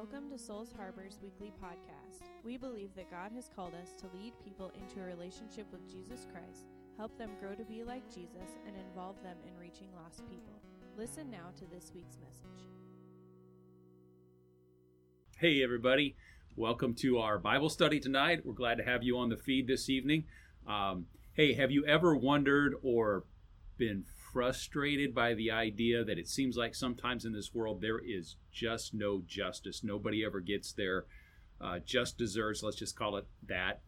Welcome to Souls Harbor's weekly podcast. We believe that God has called us to lead people into a relationship with Jesus Christ, help them grow to be like Jesus, and involve them in reaching lost people. Listen now to this week's message. Hey, everybody. Welcome to our Bible study tonight. We're glad to have you on the feed this evening. Um, hey, have you ever wondered or been frustrated by the idea that it seems like sometimes in this world there is just no justice? Nobody ever gets their uh, just deserves, let's just call it that.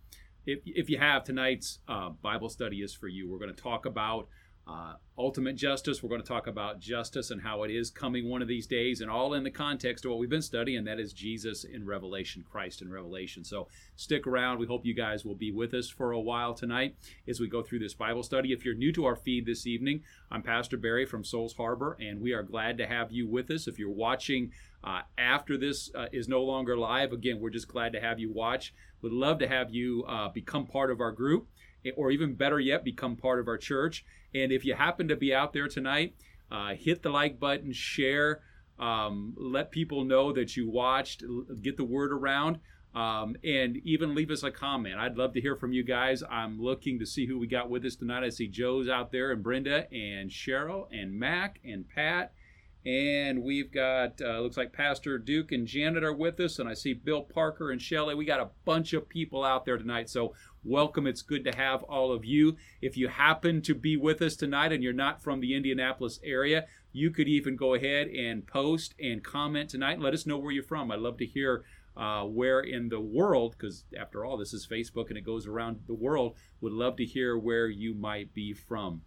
If, if you have, tonight's uh, Bible study is for you. We're going to talk about uh, ultimate justice. We're going to talk about justice and how it is coming one of these days, and all in the context of what we've been studying, that is Jesus in Revelation, Christ in Revelation. So stick around. We hope you guys will be with us for a while tonight as we go through this Bible study. If you're new to our feed this evening, I'm Pastor Barry from Souls Harbor, and we are glad to have you with us. If you're watching uh, after this uh, is no longer live, again, we're just glad to have you watch. Would love to have you uh, become part of our group or even better yet, become part of our church. And if you happen to be out there tonight, uh, hit the like button, share, um, let people know that you watched, get the word around, um, and even leave us a comment. I'd love to hear from you guys. I'm looking to see who we got with us tonight. I see Joe's out there, and Brenda, and Cheryl, and Mac, and Pat. And we've got, uh, looks like Pastor Duke and Janet are with us, and I see Bill Parker and Shelley. We got a bunch of people out there tonight, so welcome. It's good to have all of you. If you happen to be with us tonight and you're not from the Indianapolis area, you could even go ahead and post and comment tonight let us know where you're from. I'd love to hear uh, where in the world, because after all, this is Facebook and it goes around the world, would love to hear where you might be from.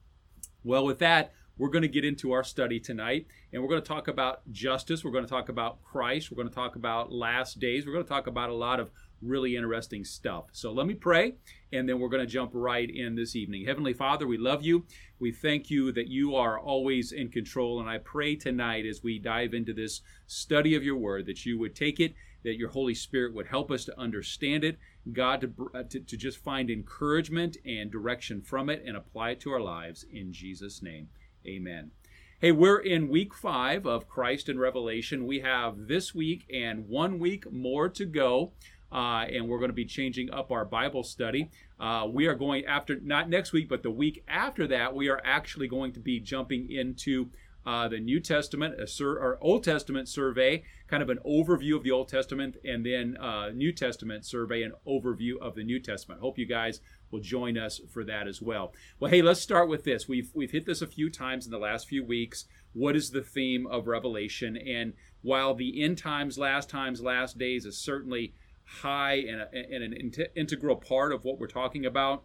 Well, with that, we're going to get into our study tonight and we're going to talk about justice. We're going to talk about Christ. We're going to talk about last days. We're going to talk about a lot of really interesting stuff. So let me pray, and then we're going to jump right in this evening. Heavenly Father, we love you. We thank you that you are always in control. And I pray tonight as we dive into this study of your word that you would take it, that your Holy Spirit would help us to understand it, God, to, to, to just find encouragement and direction from it and apply it to our lives. In Jesus' name, amen. Hey, we're in week five of Christ in Revelation. We have this week and one week more to go uh, and we're going to be changing up our Bible study. Uh, we are going after, not next week, but the week after that, we are actually going to be jumping into uh, the New Testament, a sur- or Old Testament survey, kind of an overview of the Old Testament, and then uh, New Testament survey, an overview of the New Testament. Hope you guys will join us for that as well. Well, hey, let's start with this. We've we've hit this a few times in the last few weeks. What is the theme of Revelation? And while the end times, last times, last days is certainly high and, and an in- integral part of what we're talking about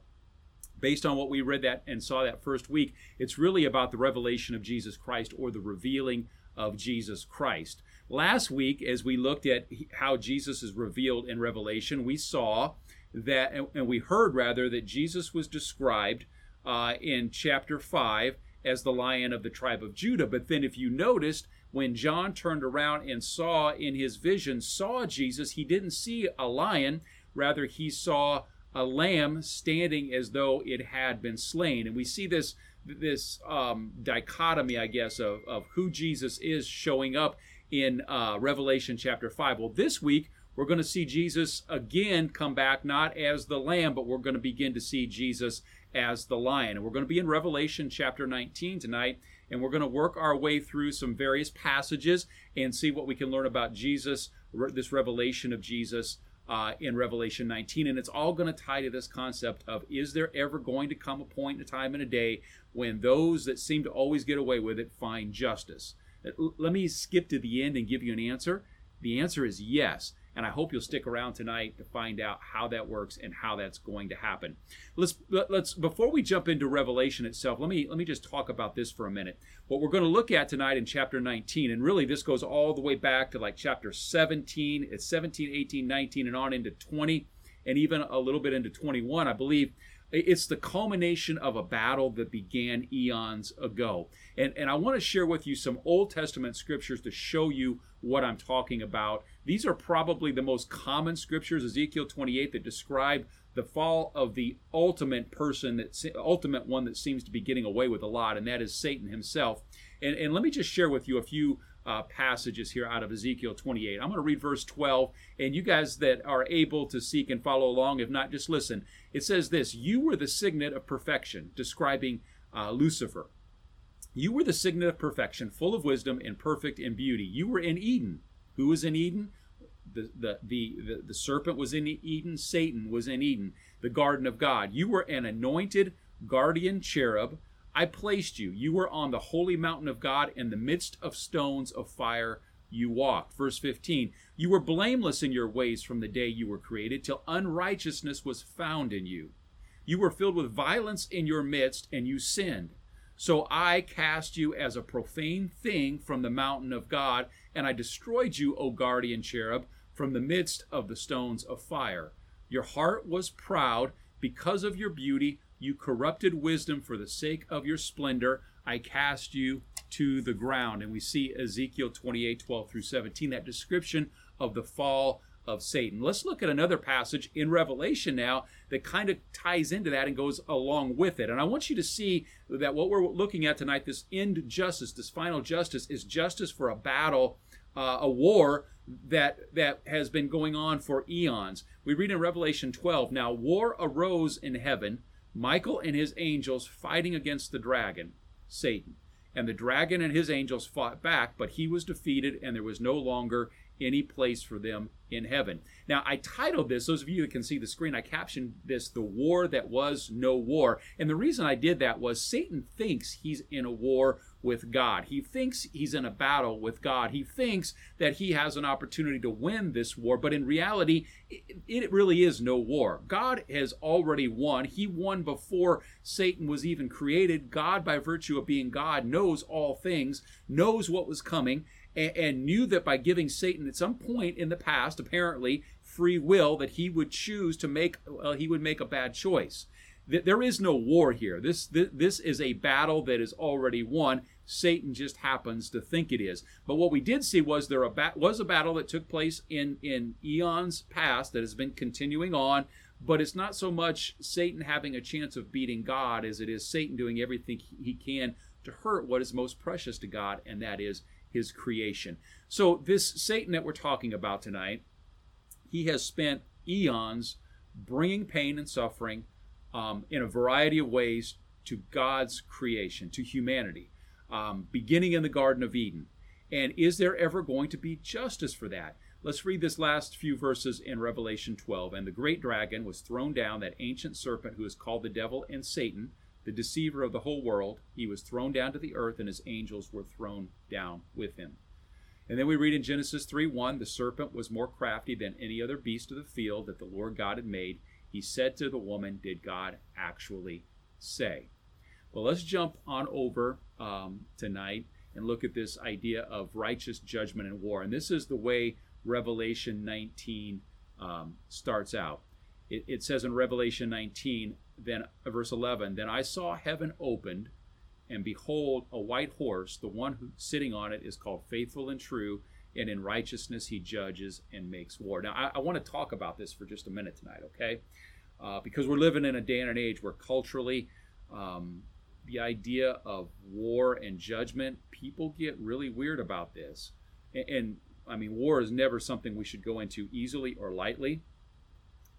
based on what we read that and saw that first week it's really about the revelation of jesus christ or the revealing of jesus christ last week as we looked at how jesus is revealed in revelation we saw that and we heard rather that jesus was described uh, in chapter 5 as the lion of the tribe of judah but then if you noticed when John turned around and saw in his vision, saw Jesus, he didn't see a lion, rather, he saw a lamb standing as though it had been slain. And we see this this um, dichotomy, I guess, of, of who Jesus is showing up in uh, Revelation chapter 5. Well, this week, we're going to see Jesus again come back, not as the lamb, but we're going to begin to see Jesus as the lion. And we're going to be in Revelation chapter 19 tonight and we're going to work our way through some various passages and see what we can learn about Jesus, this revelation of Jesus uh, in Revelation 19. And it's all going to tie to this concept of is there ever going to come a point in a time in a day when those that seem to always get away with it find justice? Let me skip to the end and give you an answer. The answer is yes and I hope you'll stick around tonight to find out how that works and how that's going to happen. Let's let's before we jump into Revelation itself, let me let me just talk about this for a minute. What we're going to look at tonight in chapter 19 and really this goes all the way back to like chapter 17, it's 17, 18, 19 and on into 20 and even a little bit into 21, I believe it's the culmination of a battle that began eons ago. And, and I want to share with you some Old Testament scriptures to show you what I'm talking about. These are probably the most common scriptures, Ezekiel 28, that describe the fall of the ultimate person, that ultimate one that seems to be getting away with a lot, and that is Satan himself. And, and let me just share with you a few uh, passages here out of Ezekiel 28. I'm going to read verse 12, and you guys that are able to seek and follow along, if not, just listen. It says this You were the signet of perfection, describing uh, Lucifer. You were the signet of perfection, full of wisdom and perfect in beauty. You were in Eden. Who was in Eden? The, the, the, the, the serpent was in Eden, Satan was in Eden, the garden of God. You were an anointed guardian cherub I placed you. You were on the holy mountain of God in the midst of stones of fire you walked. Verse 15 You were blameless in your ways from the day you were created, till unrighteousness was found in you. You were filled with violence in your midst, and you sinned. So I cast you as a profane thing from the mountain of God, and I destroyed you, O guardian cherub, from the midst of the stones of fire. Your heart was proud because of your beauty you corrupted wisdom for the sake of your splendor. I cast you to the ground. And we see Ezekiel 28 12 through 17, that description of the fall of Satan. Let's look at another passage in Revelation now that kind of ties into that and goes along with it. And I want you to see that what we're looking at tonight, this end justice, this final justice, is justice for a battle, uh, a war that that has been going on for eons. We read in Revelation 12, now war arose in heaven Michael and his angels fighting against the dragon, Satan. And the dragon and his angels fought back, but he was defeated, and there was no longer any place for them in heaven. Now, I titled this, those of you that can see the screen, I captioned this, The War That Was No War. And the reason I did that was Satan thinks he's in a war with God. He thinks he's in a battle with God. He thinks that he has an opportunity to win this war, but in reality, it, really is no war. God has already won. He won before Satan was even created. God, by virtue of being God, knows all things, knows what was coming, and, and knew that by giving Satan at some point in the past, apparently, free will, that he would choose to make, uh, he would make a bad choice there is no war here. This, this is a battle that is already won. Satan just happens to think it is. But what we did see was there a ba- was a battle that took place in in eons past that has been continuing on. But it's not so much Satan having a chance of beating God as it is Satan doing everything he can to hurt what is most precious to God, and that is his creation. So this Satan that we're talking about tonight, he has spent eons bringing pain and suffering um, in a variety of ways to God's creation, to humanity, um, beginning in the Garden of Eden. And is there ever going to be justice for that? Let's read this last few verses in Revelation 12. And the great dragon was thrown down, that ancient serpent who is called the devil and Satan, the deceiver of the whole world. He was thrown down to the earth, and his angels were thrown down with him. And then we read in Genesis 3 1 the serpent was more crafty than any other beast of the field that the Lord God had made. He said to the woman, Did God actually say? Well, let's jump on over um, tonight and look at this idea of righteous judgment and war. And this is the way Revelation 19 um, starts out. It, it, says in Revelation 19, then uh, verse 11, then I saw heaven opened, and behold, a white horse. The one who sitting on it is called Faithful and True, and in righteousness he judges and makes war. Now, I, I want to talk about this for just a minute tonight, okay? Uh, because we're living in a day and an age where culturally, um, the idea of war and judgment, people get really weird about this. And, and I mean, war is never something we should go into easily or lightly.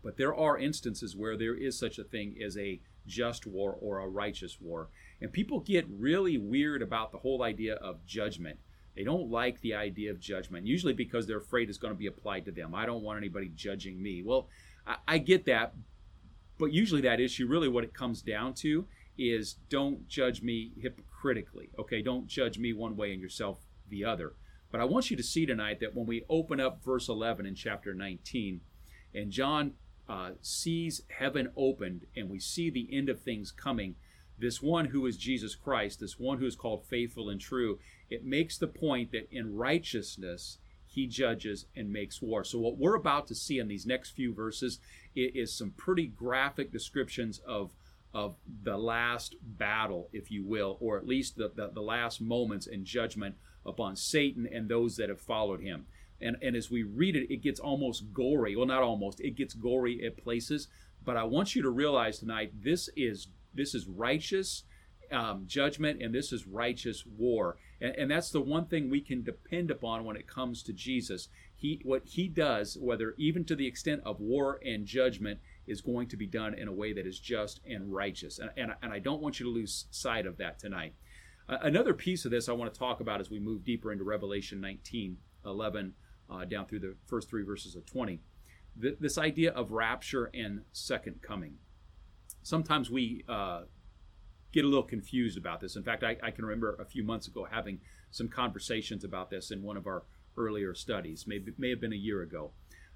But there are instances where there is such a thing as a just war or a righteous war. And people get really weird about the whole idea of judgment. They don't like the idea of judgment, usually because they're afraid it's going to be applied to them. I don't want anybody judging me. Well, I, I get that, but usually that issue, really what it comes down to is don't judge me hypocritically. Okay, don't judge me one way and yourself the other. But I want you to see tonight that when we open up verse 11 in chapter 19, and John uh, sees heaven opened and we see the end of things coming, this one who is Jesus Christ, this one who is called faithful and true, it makes the point that in righteousness he judges and makes war. So, what we're about to see in these next few verses is some pretty graphic descriptions of, of the last battle, if you will, or at least the, the, the last moments in judgment upon Satan and those that have followed him. And, and as we read it, it gets almost gory. Well, not almost, it gets gory at places. But I want you to realize tonight this is this is righteous um, judgment and this is righteous war. And, and that's the one thing we can depend upon when it comes to Jesus. He, what he does, whether even to the extent of war and judgment, is going to be done in a way that is just and righteous. And, and, and I don't want you to lose sight of that tonight. Uh, another piece of this I want to talk about as we move deeper into Revelation 19, 11, uh, down through the first three verses of 20. Th- this idea of rapture and second coming. Sometimes we uh, get a little confused about this. In fact, I, I, can remember a few months ago having some conversations about this in one of our earlier studies, maybe may have been a year ago.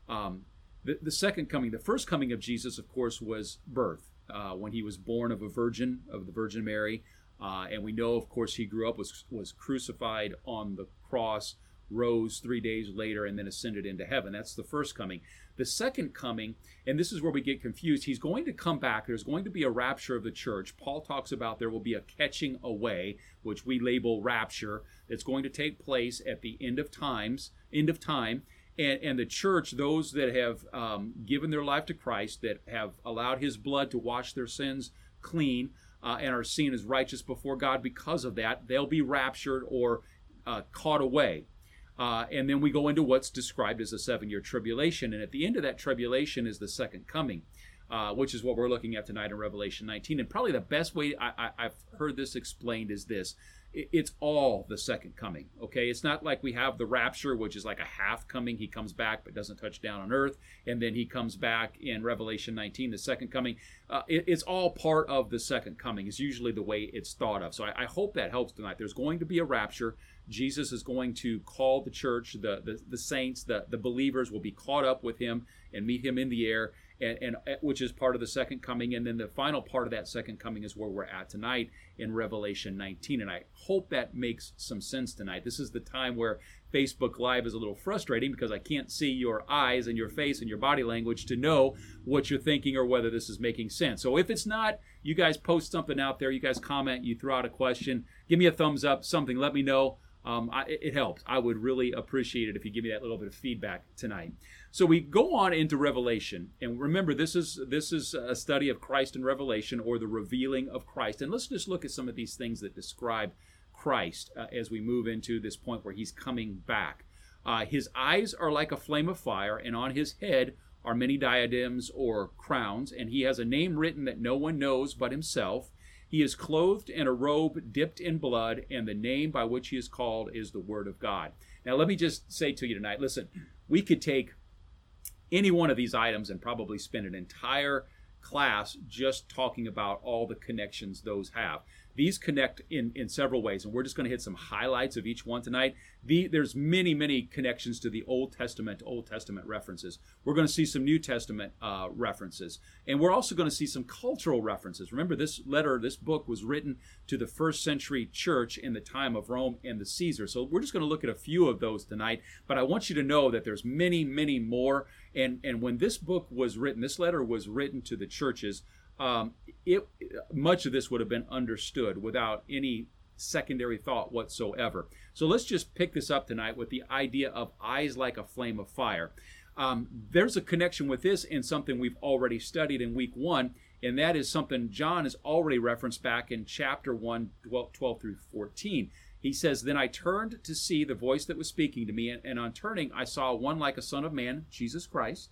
Um, the, the, second coming, the first coming of Jesus, of course, was birth uh, when he was born of a virgin, of the Virgin Mary, uh, and we know, of course, he grew up was was crucified on the cross, rose three days later, and then ascended into heaven. That's the first coming. The second coming, and this is where we get confused, he's going to come back. There's going to be a rapture of the church. Paul talks about there will be a catching away, which we label rapture, that's going to take place at the end of times, end of time. And, and the church, those that have um, given their life to Christ, that have allowed his blood to wash their sins clean, uh, and are seen as righteous before God because of that, they'll be raptured or uh, caught away. Uh, and then we go into what's described as a seven year tribulation. And at the end of that tribulation is the second coming, uh, which is what we're looking at tonight in Revelation 19. And probably the best way I, have heard this explained is this it's all the second coming. Okay, it's not like we have the rapture, which is like a half coming. He comes back but doesn't touch down on earth, and then he comes back in Revelation 19, the second coming. Uh, it, it's all part of the second coming. Is usually the way it's thought of. So I, I hope that helps tonight. There's going to be a rapture. Jesus is going to call the church, the, the, the saints, the, the believers will be caught up with him and meet him in the air, and, and uh, which is part of the second coming. And then the final part of that second coming is where we're at tonight in Revelation 19. And I hope that makes some sense tonight. This is the time where Facebook Live is a little frustrating because I can't see your eyes and your face and your body language to know what you're thinking or whether this is making sense. So if it's not, you guys post something out there, you guys comment, you throw out a question, give me a thumbs up, something, let me know um, I, it helps. I would really appreciate it if you give me that little bit of feedback tonight. So we go on into Revelation, and remember, this is this is a study of Christ in Revelation, or the revealing of Christ. And let's just look at some of these things that describe Christ uh, as we move into this point where He's coming back. Uh, his eyes are like a flame of fire, and on His head are many diadems or crowns, and He has a name written that no one knows but Himself. He is clothed in a robe dipped in blood, and the name by which he is called is the Word of God. Now, let me just say to you tonight listen, we could take any one of these items and probably spend an entire class just talking about all the connections those have. These connect in, in several ways, and we're just going to hit some highlights of each one tonight. The, there's many, many connections to the Old Testament, Old Testament references. We're going to see some New Testament uh, references, and we're also going to see some cultural references. Remember, this letter, this book was written to the first century church in the time of Rome and the Caesar. So we're just going to look at a few of those tonight, but I want you to know that there's many, many more. And, and when this book was written, this letter was written to the churches um, it much of this would have been understood without any secondary thought whatsoever. So let's just pick this up tonight with the idea of eyes like a flame of fire. Um, there's a connection with this and something we've already studied in week one, and that is something John has already referenced back in chapter 1, 12, 12 through 14. He says, Then I turned to see the voice that was speaking to me, and, and on turning, I saw one like a son of man, Jesus Christ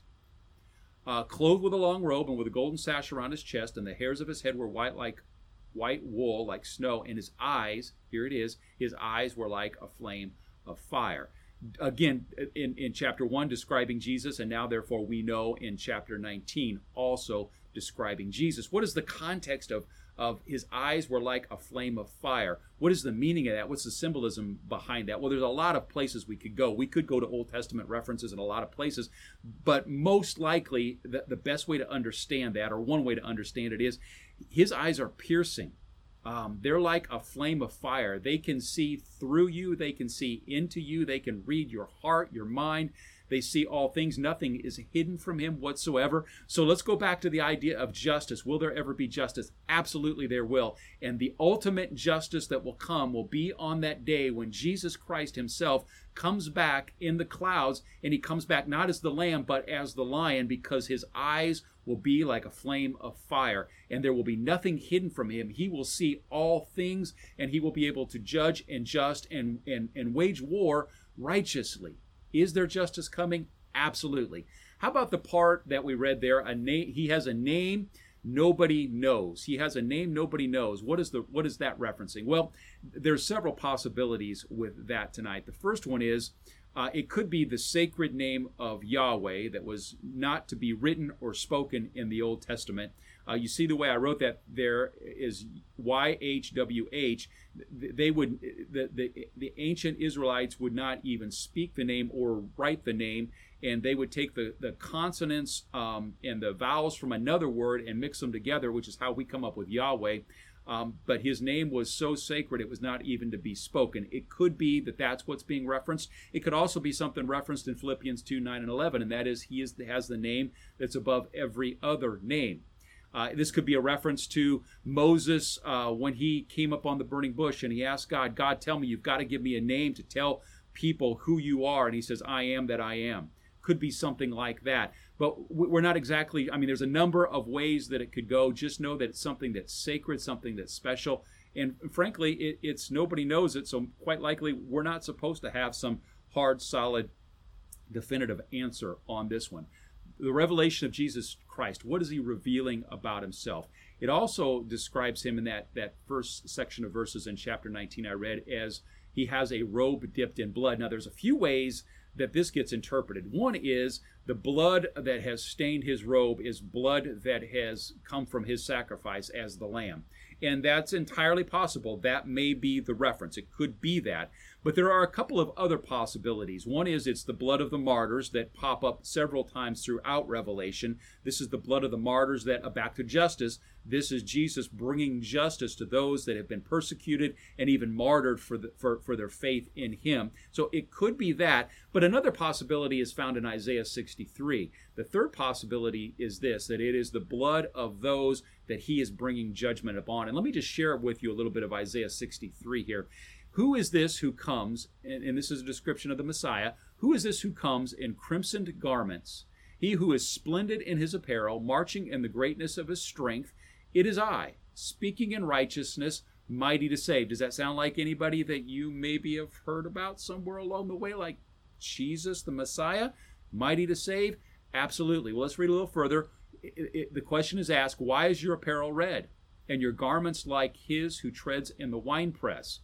uh, clothed with a long robe and with a golden sash around his chest, and the hairs of his head were white like white wool, like snow, and his eyes, here it is, his eyes were like a flame of fire. Again, in, in chapter 1, describing Jesus, and now, therefore, we know in chapter 19, also describing Jesus. What is the context of of his eyes were like a flame of fire. What is the meaning of that? What's the symbolism behind that? Well, there's a lot of places we could go. We could go to Old Testament references in a lot of places, but most likely the, the best way to understand that, or one way to understand it, is his eyes are piercing. Um, they're like a flame of fire. They can see through you, they can see into you, they can read your heart, your mind. They see all things. Nothing is hidden from him whatsoever. So let's go back to the idea of justice. Will there ever be justice? Absolutely, there will. And the ultimate justice that will come will be on that day when Jesus Christ himself comes back in the clouds, and he comes back not as the lamb, but as the lion, because his eyes will be like a flame of fire, and there will be nothing hidden from him. He will see all things, and he will be able to judge and just and, and, and wage war righteously. Is there justice coming? Absolutely. How about the part that we read there? A name he has a name nobody knows. He has a name nobody knows. What is the what is that referencing? Well, there's several possibilities with that tonight. The first one is uh, it could be the sacred name of Yahweh that was not to be written or spoken in the Old Testament. Uh, you see the way I wrote that there is YHWH. They would the, the the ancient Israelites would not even speak the name or write the name, and they would take the the consonants um, and the vowels from another word and mix them together, which is how we come up with Yahweh. Um, but his name was so sacred it was not even to be spoken. It could be that that's what's being referenced. It could also be something referenced in Philippians 2 9 and 11, and that is he is, has the name that's above every other name. Uh, this could be a reference to Moses uh, when he came up on the burning bush and he asked God, God, tell me, you've got to give me a name to tell people who you are. And he says, I am that I am. Could be something like that but we're not exactly i mean there's a number of ways that it could go just know that it's something that's sacred something that's special and frankly it, it's nobody knows it so quite likely we're not supposed to have some hard solid definitive answer on this one the revelation of jesus christ what is he revealing about himself? It also describes him in that that first section of verses in chapter 19 i read as he has a robe dipped in blood. Now there's a few ways that this gets interpreted. One is the blood that has stained his robe is blood that has come from his sacrifice as the lamb. And that's entirely possible. That may be the reference. It could be that. But there are a couple of other possibilities. One is it's the blood of the martyrs that pop up several times throughout Revelation. This is the blood of the martyrs that, uh, back to justice, this is Jesus bringing justice to those that have been persecuted and even martyred for, the, for, for their faith in Him. So it could be that. But another possibility is found in Isaiah 63. The third possibility is this that it is the blood of those that He is bringing judgment upon. And let me just share with you a little bit of Isaiah 63 here. Who is this who comes, and, and this is a description of the Messiah, who is this who comes in crimsoned garments? He who is splendid in his apparel, marching in the greatness of his strength. It is I, speaking in righteousness, mighty to save. Does that sound like anybody that you maybe have heard about somewhere along the way, like Jesus the Messiah, mighty to save? Absolutely. Well, let's read a little further. It, the question is asked, Why is your apparel red, and your garments like his who treads in the winepress?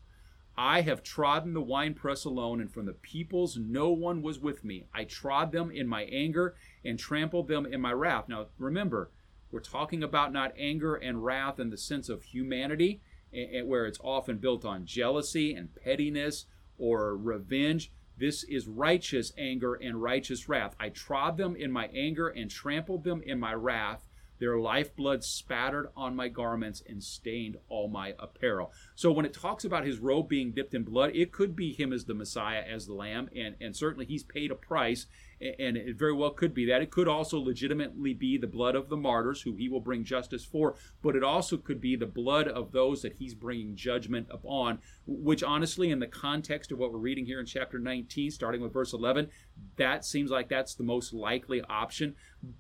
I have trodden the winepress alone, and from the peoples no one was with me. I trod them in my anger and trampled them in my wrath. Now, remember, we're talking about not anger and wrath in the sense of humanity, where it's often built on jealousy and pettiness or revenge. This is righteous anger and righteous wrath. I trod them in my anger and trampled them in my wrath their lifeblood spattered on my garments and stained all my apparel. So when it talks about his robe being dipped in blood, it could be him as the Messiah, as the Lamb, and, and certainly he's paid a price and it very well could be that. It could also legitimately be the blood of the martyrs who he will bring justice for, but it also could be the blood of those that he's bringing judgment upon, which honestly, in the context of what we're reading here in chapter 19, starting with verse 11, that seems like that's the most likely option,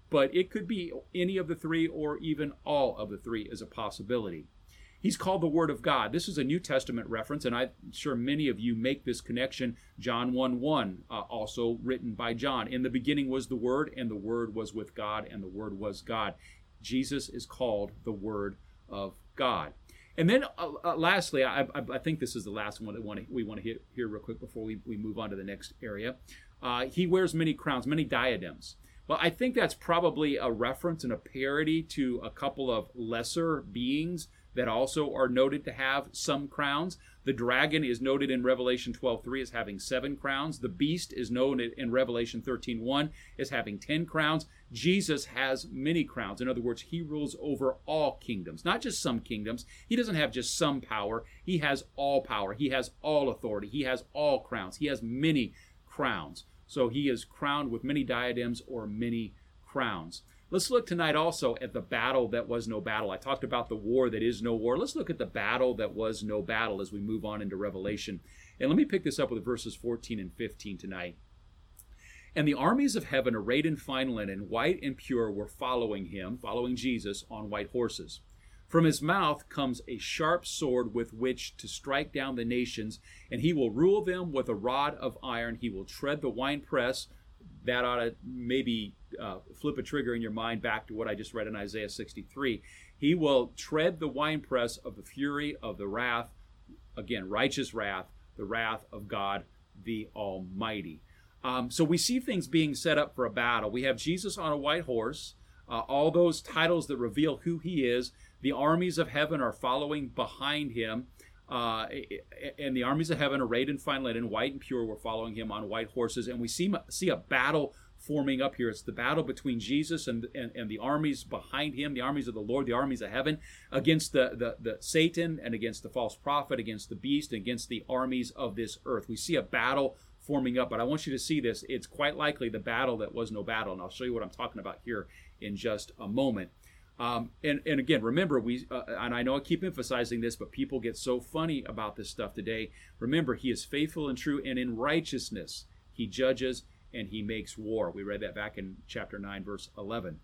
but it could be any of the three or even all of the three as a possibility. He's called the Word of God. This is a New Testament reference, and I'm sure many of you make this connection. John 1 1, uh, also written by John. In the beginning was the Word, and the Word was with God, and the Word was God. Jesus is called the Word of God. And then, uh, uh, lastly, I, I, I, think this is the last one that we want to hear, hear, real quick before we, we move on to the next area. Uh, he wears many crowns, many diadems. Well, I think that's probably a reference and a parody to a couple of lesser beings that also are noted to have some crowns. The dragon is noted in Revelation 12:3 as having seven crowns. The beast is noted in Revelation 13:1 as having 10 crowns. Jesus has many crowns. In other words, he rules over all kingdoms, not just some kingdoms. He doesn't have just some power. He has all power. He has all authority. He has all crowns. He has many crowns. So he is crowned with many diadems or many crowns. Let's look tonight also at the battle that was no battle. I talked about the war that is no war. Let's look at the battle that was no battle as we move on into Revelation. And let me pick this up with verses 14 and 15 tonight. And the armies of heaven, arrayed in fine linen, white and pure, were following him, following Jesus, on white horses. From his mouth comes a sharp sword with which to strike down the nations, and he will rule them with a rod of iron. He will tread the winepress. That ought to maybe uh, flip a trigger in your mind back to what I just read in Isaiah 63. He will tread the winepress of the fury of the wrath, again, righteous wrath, the wrath of God the Almighty. Um, so we see things being set up for a battle. We have Jesus on a white horse, uh, all those titles that reveal who he is. The armies of heaven are following behind him. Uh, and the armies of heaven, arrayed in fine linen, white and pure, were following him on white horses. And we see, see a battle forming up here. It's the battle between Jesus and, and, and, the armies behind him, the armies of the Lord, the armies of heaven, against the, the, the Satan and against the false prophet, against the beast, and against the armies of this earth. We see a battle forming up. But I want you to see this. It's quite likely the battle that was no battle. And I'll show you what I'm talking about here in just a moment. Um, and, and again, remember, we, uh, and I know I keep emphasizing this, but people get so funny about this stuff today. Remember, he is faithful and true, and in righteousness he judges and he makes war. We read that back in chapter 9, verse 11.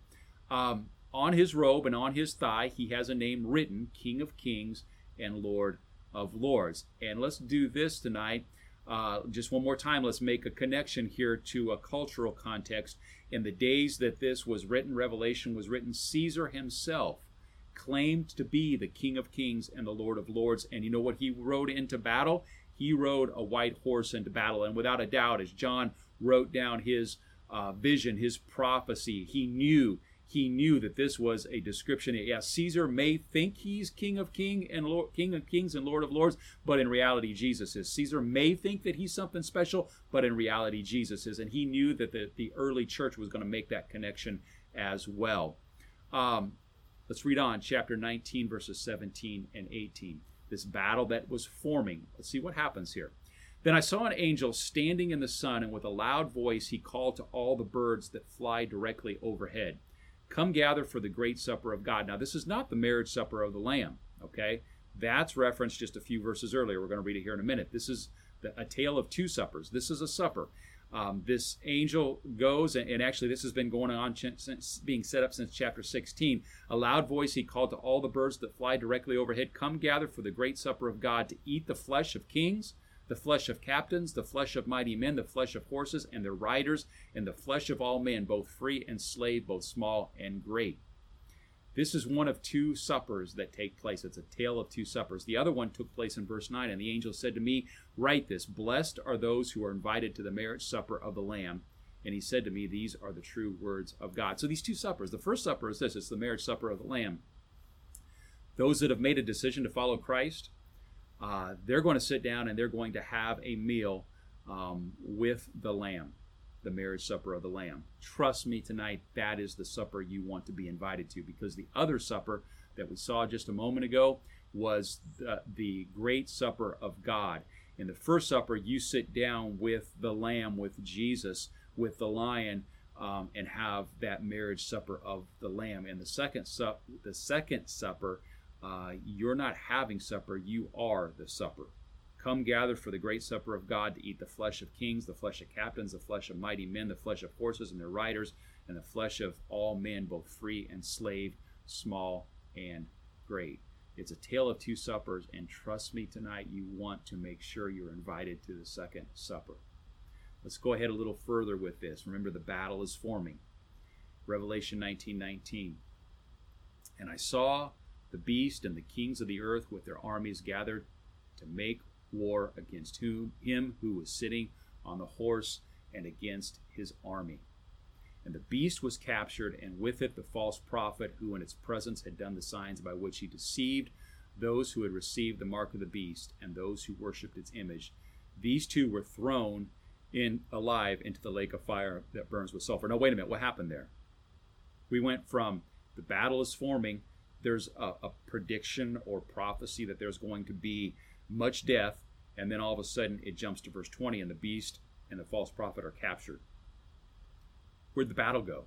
Um, on his robe and on his thigh, he has a name written King of Kings and Lord of Lords. And let's do this tonight. Uh, just one more time, let's make a connection here to a cultural context. In the days that this was written, Revelation was written, Caesar himself claimed to be the King of Kings and the Lord of Lords. And you know what he rode into battle? He rode a white horse into battle. And without a doubt, as John wrote down his uh, vision, his prophecy, he knew he knew that this was a description. Yes, Caesar may think he's King of King and Lord, King of Kings and Lord of Lords, but in reality, Jesus is. Caesar may think that he's something special, but in reality, Jesus is. And he knew that the, the early church was going to make that connection as well. Um, let's read on, chapter 19, verses 17 and 18. This battle that was forming. Let's see what happens here. Then I saw an angel standing in the sun, and with a loud voice he called to all the birds that fly directly overhead Come gather for the great supper of God. Now, this is not the marriage supper of the Lamb, okay? That's referenced just a few verses earlier. We're going to read it here in a minute. This is the, a tale of two suppers. This is a supper. Um, this angel goes, and, and, actually, this has been going on since being set up since chapter 16. A loud voice he called to all the birds that fly directly overhead Come gather for the great supper of God to eat the flesh of kings the flesh of captains, the flesh of mighty men, the flesh of horses and their riders, and the flesh of all men, both free and slave, both small and great. This is one of two suppers that take place. It's a tale of two suppers. The other one took place in verse 9, and the angel said to me, Write this Blessed are those who are invited to the marriage supper of the Lamb. And he said to me, These are the true words of God. So these two suppers. The first supper is this it's the marriage supper of the Lamb. Those that have made a decision to follow Christ, uh, they're going to sit down and they're going to have a meal um, with the Lamb, the marriage supper of the Lamb. Trust me tonight, that is the supper you want to be invited to because the other supper that we saw just a moment ago was the, the great supper of God. In the first supper, you sit down with the Lamb, with Jesus, with the lion. Um, and have that marriage supper of the lamb. And the second sup, the second supper uh, you're not having supper, you are the supper. Come gather for the great supper of God to eat the flesh of kings, the flesh of captains, the flesh of mighty men, the flesh of horses and their riders, and the flesh of all men, both free and slave, small and great. It's a tale of two suppers, and trust me tonight, you want to make sure you're invited to the second supper. Let's go ahead a little further with this. Remember, the battle is forming. Revelation 19 19. And I saw the beast and the kings of the earth with their armies gathered to make war against whom, him who was sitting on the horse and against his army. And the beast was captured, and with it the false prophet, who in its presence had done the signs by which he deceived those who had received the mark of the beast and those who worshipped its image. These two were thrown in alive into the lake of fire that burns with sulfur. Now, wait a minute, what happened there? We went from the battle is forming there's a, a prediction or prophecy that there's going to be much death, and then all of a sudden it jumps to verse 20, and the beast and the false prophet are captured. Where'd the battle go?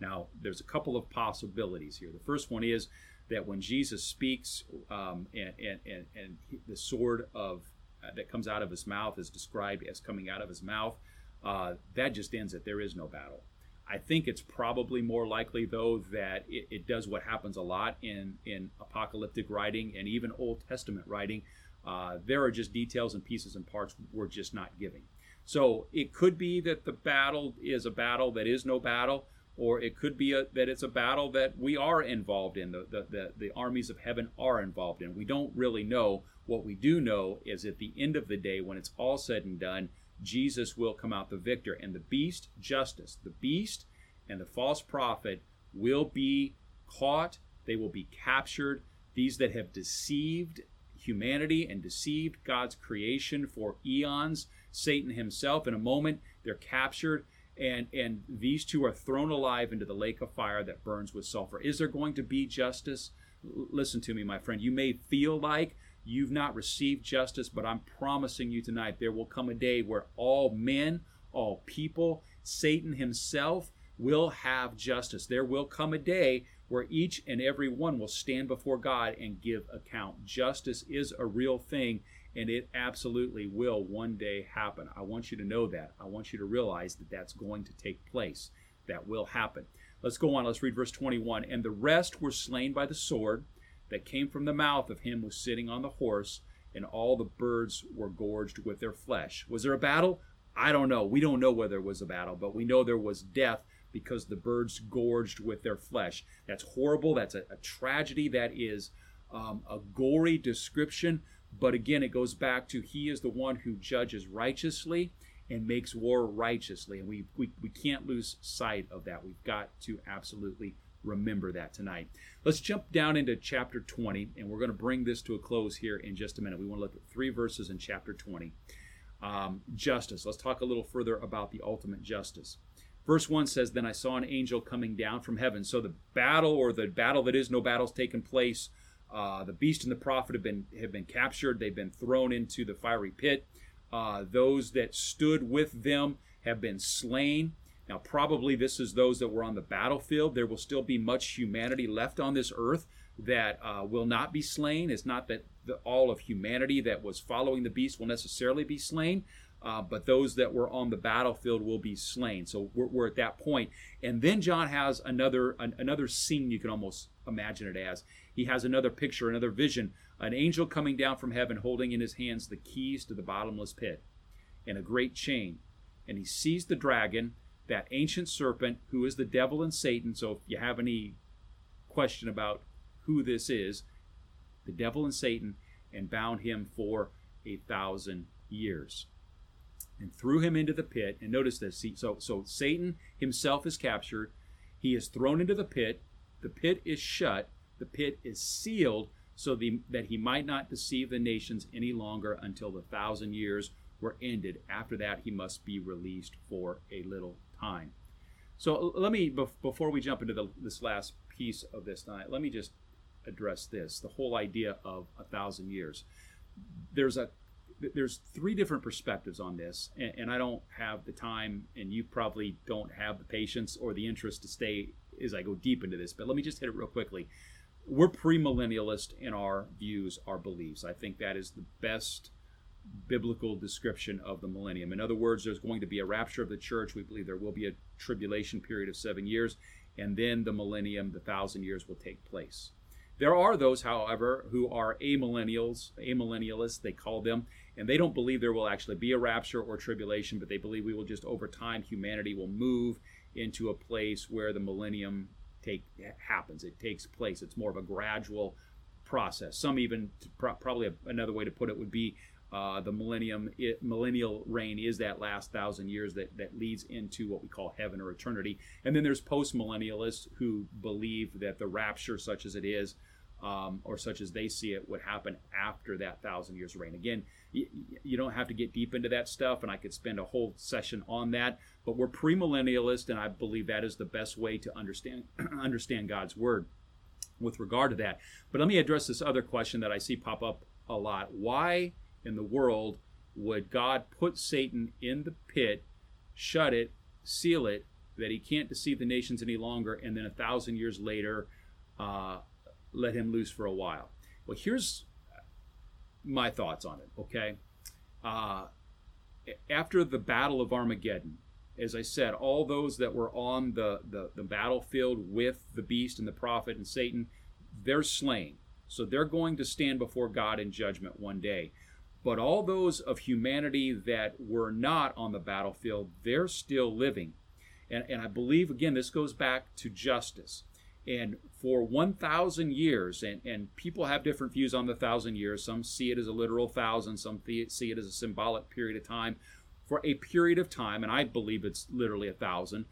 Now, there's a couple of possibilities here. The first one is that when Jesus speaks um, and, and, and, and the sword of uh, that comes out of his mouth is described as coming out of his mouth, uh, that just ends it. There is no battle. I think it's probably more likely, though, that it, it, does what happens a lot in, in apocalyptic writing and even Old Testament writing. Uh, there are just details and pieces and parts we're just not giving. So it could be that the battle is a battle that is no battle, or it could be a, that it's a battle that we are involved in, the, the, the, the armies of heaven are involved in. We don't really know. What we do know is at the end of the day, when it's all said and done, Jesus will come out the victor. And the beast, justice, the beast and the false prophet will be caught, they will be captured. These that have deceived humanity and deceived God's creation for eons, Satan himself, in a moment, they're captured. And, and these two are thrown alive into the lake of fire that burns with sulfur. Is there going to be justice? Listen to me, my friend. You may feel like You've not received justice, but I'm promising you tonight there will come a day where all men, all people, Satan himself will have justice. There will come a day where each and every one will stand before God and give account. Justice is a real thing, and it absolutely will one day happen. I want you to know that. I want you to realize that that's going to take place. That will happen. Let's go on. Let's read verse 21. And the rest were slain by the sword that came from the mouth of him who was sitting on the horse, and all the birds were gorged with their flesh. Was there a battle? I don't know. We don't know whether there was a battle, but we know there was death because the birds gorged with their flesh. That's horrible. That's a, a tragedy. That is um, a gory description. But again, it goes back to He is the one who judges righteously and makes war righteously. And we, we, we can't lose sight of that. We've got to absolutely remember that tonight. Let's jump down into chapter 20, and we're going to bring this to a close here in just a minute. We want to look at three verses in chapter 20. Um, justice. Let's talk a little further about the ultimate justice. Verse 1 says, Then I saw an angel coming down from heaven. So the battle, or the battle that is no battle, has taken place. Uh, the beast and the prophet have been have been captured. They've been thrown into the fiery pit. Uh, those that stood with them have been slain. Now, probably this is those that were on the battlefield. There will still be much humanity left on this earth that uh, will not be slain. It's not that the, all of humanity that was following the beast will necessarily be slain, uh, but those that were on the battlefield will be slain. So we're, we're at that point. And then John has another an, another scene you can almost imagine it as. He has another picture, another vision, an angel coming down from heaven holding in his hands the keys to the bottomless pit and a great chain. And he sees the dragon that ancient serpent who is the devil and Satan. So if you have any question about who this is, the devil and Satan, and bound him for a thousand years. And threw him into the pit. And notice this. So, so Satan himself is captured. He is thrown into the pit. The pit is shut. The pit is sealed so the, that he might not deceive the nations any longer until the thousand years were ended. After that, he must be released for a little time. So let me, before we jump into the, this last piece of this tonight, let me just address this: the whole idea of a thousand years. There's a there's three different perspectives on this, and, and, I don't have the time, and you probably don't have the patience or the interest to stay as I go deep into this. But let me just hit it real quickly. We're premillennialist in our views, our beliefs. I think that is the best biblical description of the millennium. In other words, there's going to be a rapture of the church. We believe there will be a tribulation period of seven years, and then the millennium, the thousand years, will take place. There are those, however, who are amillennials, amillennialists, they call them, and they don't believe there will actually be a rapture or tribulation, but they believe we will just over time humanity will move into a place where the millennium take happens. It takes place. It's more of a gradual process. Some even probably another way to put it would be uh, the millennium it, millennial reign is that last thousand years that, that leads into what we call heaven or eternity. And then there's post millennialists who believe that the rapture, such as it is, um, or such as they see it, would happen after that thousand years reign. Again, y- you don't have to get deep into that stuff, and I could spend a whole session on that. But we're premillennialist, and I believe that is the best way to understand understand God's word with regard to that. But let me address this other question that I see pop up a lot: Why? In the world would God put Satan in the pit, shut it, seal it, that he can't deceive the nations any longer, and then a thousand years later, uh, let him loose for a while. Well, here's my thoughts on it, okay? Uh, after the Battle of Armageddon, as I said, all those that were on the, the, the battlefield with the beast and the prophet and Satan, they're slain. So they're going to stand before God in judgment one day. But all those of humanity that were not on the battlefield, they're still living. And, and I believe, again, this goes back to justice. And for 1,000 years, and, and people have different views on the thousand years. Some see it as a literal thousand, some see it as a symbolic period of time. For a period of time, and I believe it's literally a thousand,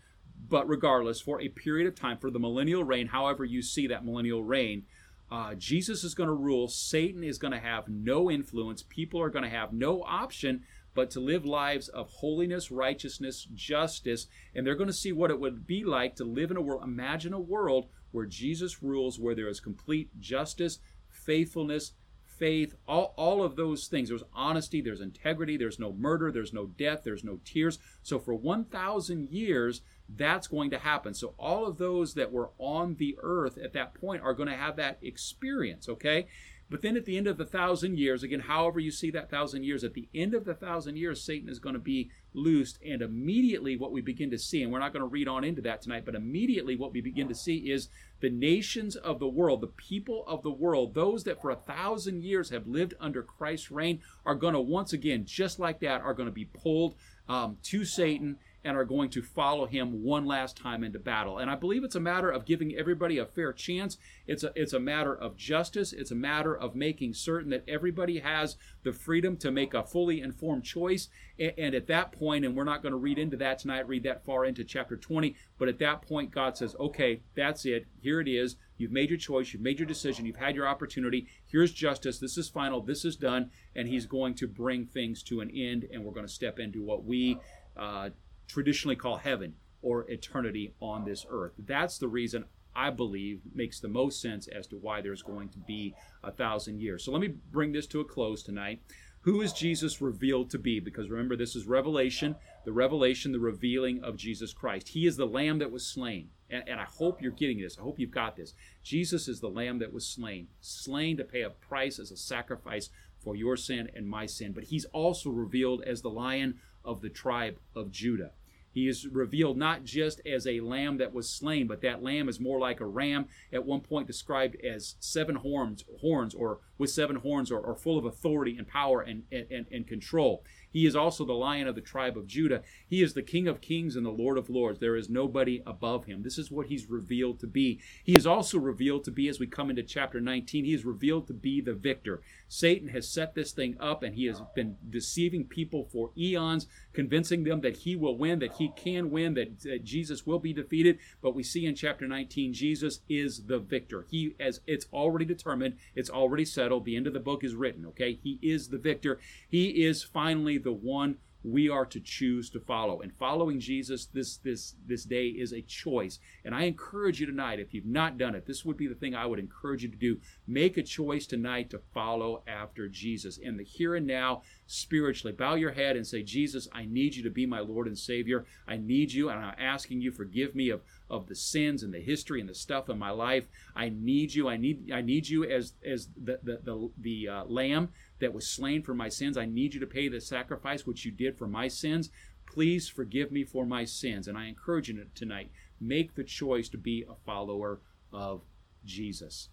but regardless, for a period of time, for the millennial reign, however you see that millennial reign, uh, Jesus is going to rule. Satan is going to have no influence. People are going to have no option but to live lives of holiness, righteousness, justice. And they're going to see what it would be like to live in a world. Imagine a world where Jesus rules, where there is complete justice, faithfulness, faith, all, all of those things. There's honesty, there's integrity, there's no murder, there's no death, there's no tears. So for 1,000 years, that's going to happen. So all of those that were on the earth at that point are going to have that experience, okay? But then at the end of the thousand years, again, however you see that thousand years, at the end of the thousand years, Satan is going to be loosed. And immediately, what we begin to see, and we're not going to read on into that tonight, but immediately, what we begin to see is the nations of the world, the people of the world, those that for a thousand years have lived under Christ's reign, are going to once again, just like that, are going to be pulled um, to Satan and are going to follow him one last time into battle. And I believe it's a matter of giving everybody a fair chance. It's a it's a matter of justice. It's a matter of making certain that everybody has the freedom to make a fully informed choice. And, and at that point, and we're not going to read into that tonight, read that far into chapter 20, but at that point, God says, okay, that's it. Here it is. You've made your choice. You've made your decision. You've had your opportunity. Here's justice. This is final. This is done. And He's going to bring things to an end. And we're going to step into what we uh, traditionally call heaven or eternity on this earth. That's the reason I believe makes the most sense as to why there's going to be a thousand years. So let me bring this to a close tonight. Who is Jesus revealed to be? Because remember, this is Revelation, the revelation, the revealing of Jesus Christ. He is the Lamb that was slain. And, and I hope you're getting this. I hope you've got this. Jesus is the Lamb that was slain, slain to pay a price as a sacrifice for your sin and my sin. But he's also revealed as the Lion of the tribe of Judah. He is revealed not just as a lamb that was slain, but that lamb is more like a ram, at one point described as seven horns, horns or with seven horns, or, or full of authority and power and, and, and control. He is also the lion of the tribe of Judah. He is the King of kings and the Lord of lords. There is nobody above him. This is what he's revealed to be. He is also revealed to be, as we come into chapter 19, he is revealed to be the victor. Satan has set this thing up and he has been deceiving people for eons, convincing them that he will win, that he can win, that, that Jesus will be defeated. But we see in chapter 19, Jesus is the victor. He, as it's already determined, it's already settled. The end of the book is written, okay? He is the victor. He is finally the one we are to choose to follow. And following Jesus this this this day is a choice. And I encourage you tonight, if you've not done it, this would be the thing I would encourage you to do. Make a choice tonight to follow after Jesus in the here and now spiritually. Bow your head and say, Jesus, I need you to be my Lord and Savior. I need you, and I'm asking you, forgive me of, of the sins and the history and the stuff in my life. I need you. I need I need you as as the the the, the uh, lamb that was slain for my sins. I need you to pay the sacrifice which you did for my sins. Please forgive me for my sins. And I encourage you tonight, make the choice to be a follower of Jesus.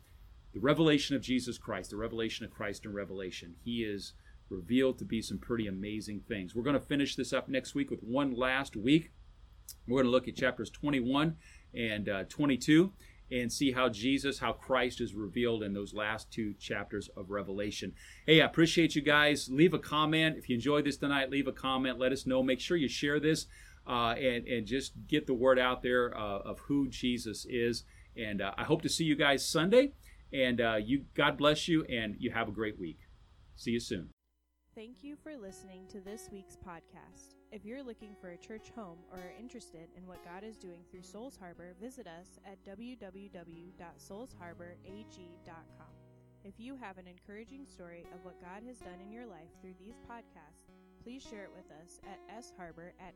The revelation of Jesus Christ, the revelation of Christ in Revelation, he is revealed to be some pretty amazing things. We're going to finish this up next week with one last week. We're going to look at chapters 21 and uh, 22 and see how Jesus, how Christ is revealed in those last two chapters of Revelation. Hey, I appreciate you guys. Leave a comment. If you enjoyed this tonight, leave a comment. Let us know. Make sure you share this uh, and, and just get the word out there uh, of who Jesus is. And uh, I hope to see you guys Sunday. And uh, you, God bless you, and you have a great week. See you soon. Thank you for listening to this week's podcast. If you're looking for a church home or are interested in what God is doing through Souls Harbor, visit us at www.soulsharborag.com. If you have an encouraging story of what God has done in your life through these podcasts, please share it with us at sharbor at.